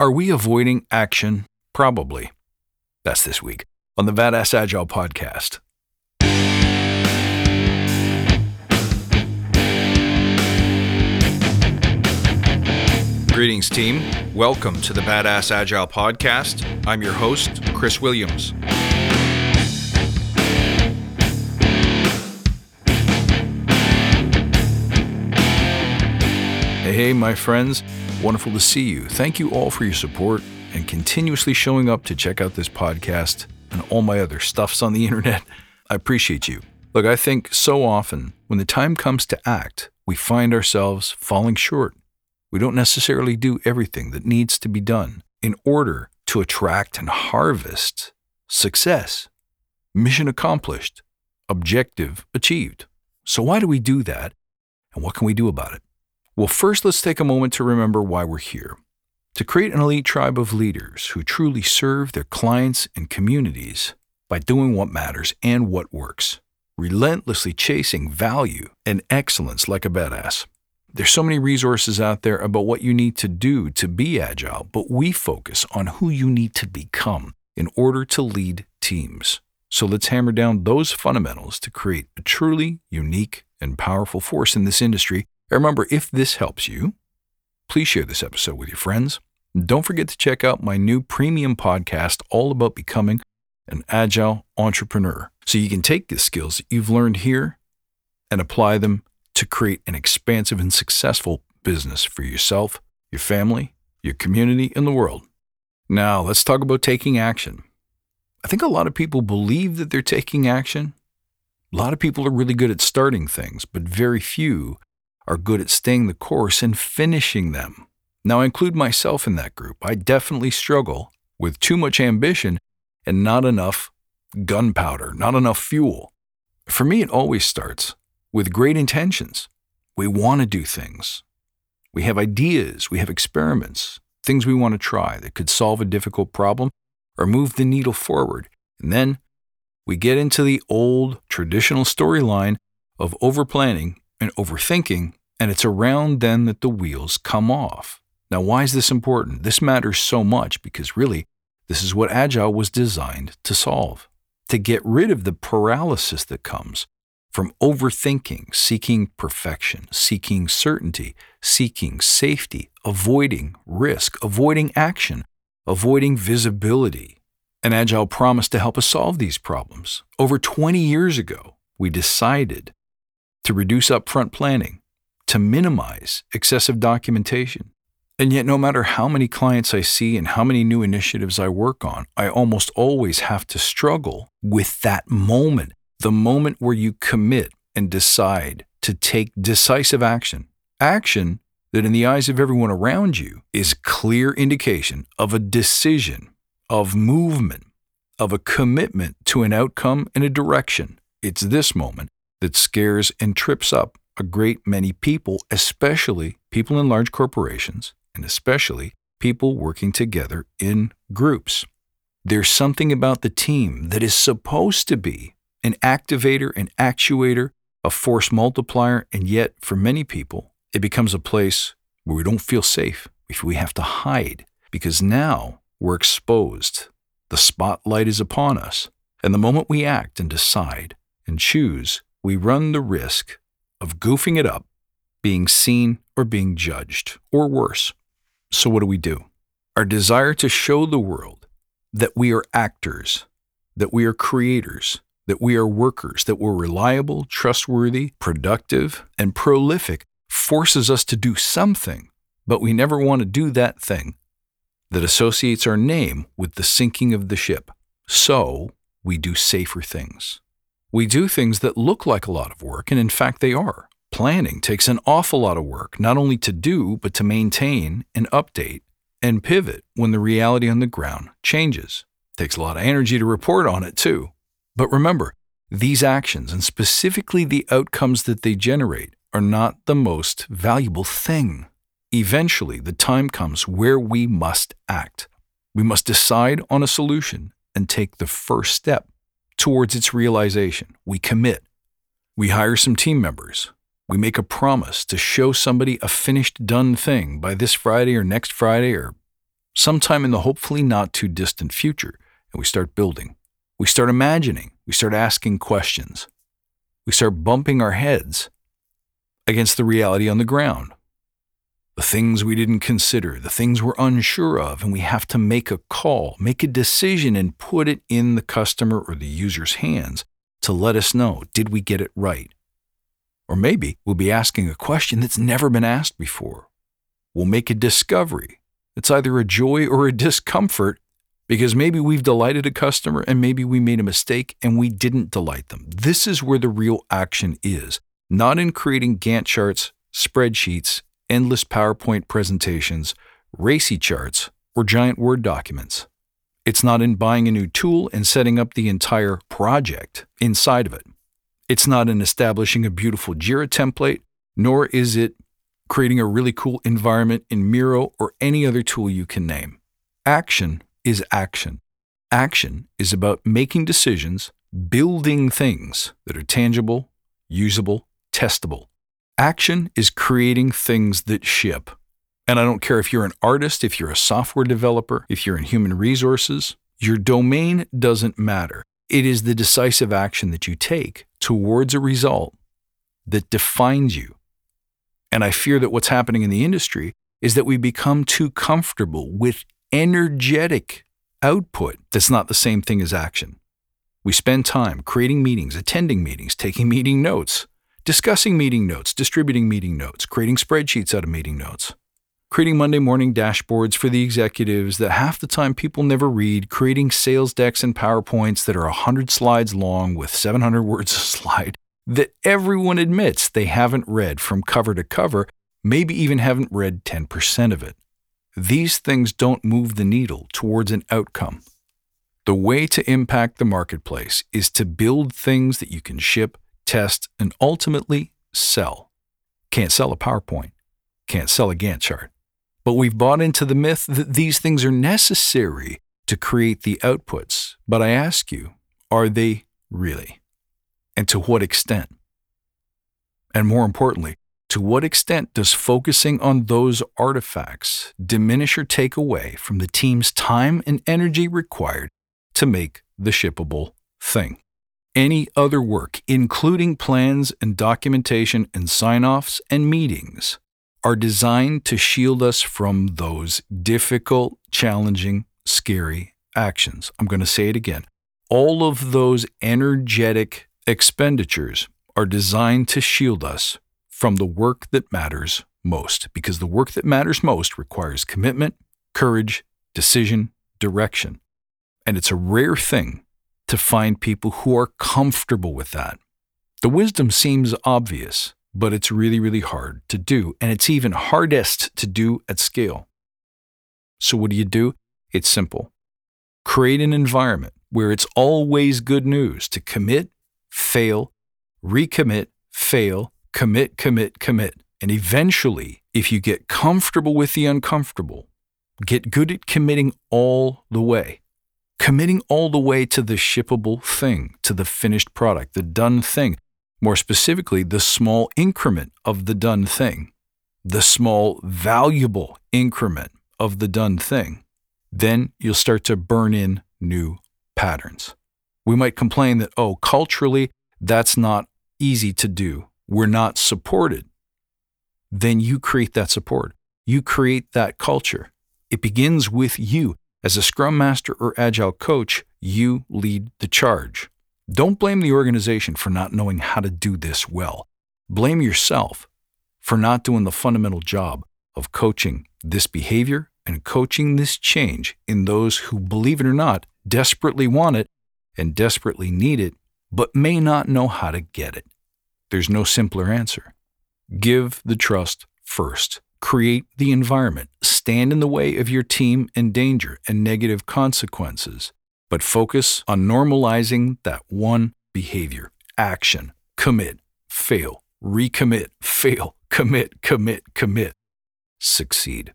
Are we avoiding action? Probably. That's this week on the Badass Agile podcast. Greetings, team. Welcome to the Badass Agile podcast. I'm your host, Chris Williams. Hey, my friends. Wonderful to see you. Thank you all for your support and continuously showing up to check out this podcast and all my other stuffs on the internet. I appreciate you. Look, I think so often when the time comes to act, we find ourselves falling short. We don't necessarily do everything that needs to be done in order to attract and harvest success, mission accomplished, objective achieved. So, why do we do that? And what can we do about it? Well, first, let's take a moment to remember why we're here to create an elite tribe of leaders who truly serve their clients and communities by doing what matters and what works, relentlessly chasing value and excellence like a badass. There's so many resources out there about what you need to do to be agile, but we focus on who you need to become in order to lead teams. So let's hammer down those fundamentals to create a truly unique and powerful force in this industry Remember, if this helps you, please share this episode with your friends. Don't forget to check out my new premium podcast all about becoming an agile entrepreneur so you can take the skills that you've learned here and apply them to create an expansive and successful business for yourself, your family, your community, and the world. Now, let's talk about taking action. I think a lot of people believe that they're taking action. A lot of people are really good at starting things, but very few are good at staying the course and finishing them. Now, I include myself in that group. I definitely struggle with too much ambition and not enough gunpowder, not enough fuel. For me, it always starts with great intentions. We want to do things. We have ideas, we have experiments, things we want to try that could solve a difficult problem or move the needle forward. And then we get into the old traditional storyline of overplanning and overthinking, and it's around then that the wheels come off. Now, why is this important? This matters so much because really, this is what Agile was designed to solve to get rid of the paralysis that comes from overthinking, seeking perfection, seeking certainty, seeking safety, avoiding risk, avoiding action, avoiding visibility. And Agile promised to help us solve these problems. Over 20 years ago, we decided to reduce upfront planning, to minimize excessive documentation. And yet, no matter how many clients I see and how many new initiatives I work on, I almost always have to struggle with that moment, the moment where you commit and decide to take decisive action. Action that, in the eyes of everyone around you, is clear indication of a decision, of movement, of a commitment to an outcome and a direction. It's this moment that scares and trips up a great many people, especially people in large corporations, and especially people working together in groups. There's something about the team that is supposed to be an activator, an actuator, a force multiplier, and yet for many people, it becomes a place where we don't feel safe, if we have to hide, because now we're exposed. The spotlight is upon us. And the moment we act and decide and choose we run the risk of goofing it up, being seen, or being judged, or worse. So, what do we do? Our desire to show the world that we are actors, that we are creators, that we are workers, that we're reliable, trustworthy, productive, and prolific forces us to do something, but we never want to do that thing that associates our name with the sinking of the ship. So, we do safer things. We do things that look like a lot of work, and in fact, they are. Planning takes an awful lot of work, not only to do, but to maintain and update and pivot when the reality on the ground changes. Takes a lot of energy to report on it, too. But remember, these actions, and specifically the outcomes that they generate, are not the most valuable thing. Eventually, the time comes where we must act. We must decide on a solution and take the first step towards its realization. We commit. We hire some team members. We make a promise to show somebody a finished, done thing by this Friday or next Friday or sometime in the hopefully not too distant future, and we start building. We start imagining. We start asking questions. We start bumping our heads against the reality on the ground. The things we didn't consider, the things we're unsure of, and we have to make a call, make a decision, and put it in the customer or the user's hands to let us know did we get it right? Or maybe we'll be asking a question that's never been asked before. We'll make a discovery. It's either a joy or a discomfort because maybe we've delighted a customer and maybe we made a mistake and we didn't delight them. This is where the real action is, not in creating Gantt charts, spreadsheets, endless PowerPoint presentations, RACI charts, or giant Word documents. It's not in buying a new tool and setting up the entire project inside of it. It's not in establishing a beautiful Jira template, nor is it creating a really cool environment in Miro or any other tool you can name. Action is action. Action is about making decisions, building things that are tangible, usable, testable. Action is creating things that ship. And I don't care if you're an artist, if you're a software developer, if you're in human resources, your domain doesn't matter. It is the decisive action that you take towards a result that defines you. And I fear that what's happening in the industry is that we become too comfortable with energetic output that's not the same thing as action. We spend time creating meetings, attending meetings, taking meeting notes, discussing meeting notes, distributing meeting notes, creating spreadsheets out of meeting notes creating Monday morning dashboards for the executives that half the time people never read, creating sales decks and PowerPoints that are 100 slides long with 700 words a slide that everyone admits they haven't read from cover to cover, maybe even haven't read 10% of it. These things don't move the needle towards an outcome. The way to impact the marketplace is to build things that you can ship, test, and ultimately sell. Can't sell a PowerPoint. Can't sell a Gantt chart. But we've bought into the myth that these things are necessary to create the outputs. But I ask you, are they really? And to what extent? And more importantly, to what extent does focusing on those artifacts diminish or take away from the team's time and energy required to make the shippable thing? Any other work, including plans and documentation and sign offs and meetings, are designed to shield us from those difficult, challenging, scary actions. I'm going to say it again. All of those energetic expenditures are designed to shield us from the work that matters most, because the work that matters most requires commitment, courage, decision, direction. And it's a rare thing to find people who are comfortable with that. The wisdom seems obvious, but it's really, really hard to do. And it's even hardest to do at scale. So, what do you do? It's simple create an environment where it's always good news to commit, fail, recommit, fail, commit, commit, commit. And eventually, if you get comfortable with the uncomfortable, get good at committing all the way. Committing all the way to the shippable thing, to the finished product, the done thing, more specifically, the small increment of the done thing, the small valuable increment of the done thing, then you'll start to burn in new patterns. We might complain that, oh, culturally, that's not easy to do. We're not supported. Then you create that support. You create that culture. It begins with you. As a scrum master or agile coach, you lead the charge. Don't blame the organization for not knowing how to do this well. Blame yourself for not doing the fundamental job of coaching this behavior and coaching this change in those who, believe it or not, desperately want it and desperately need it, but may not know how to get it. There's no simpler answer. Give the trust first. Create the environment. Stand in the way of your team and danger and negative consequences but focus on normalizing that one behavior, action, commit, fail, recommit, fail, commit, commit, commit, succeed.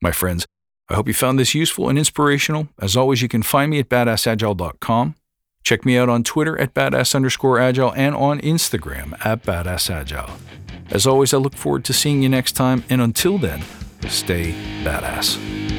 My friends, I hope you found this useful and inspirational. As always, you can find me at badassagile.com. Check me out on Twitter at badass underscore agile and on Instagram at badassagile. As always, I look forward to seeing you next time, and until then, stay badass.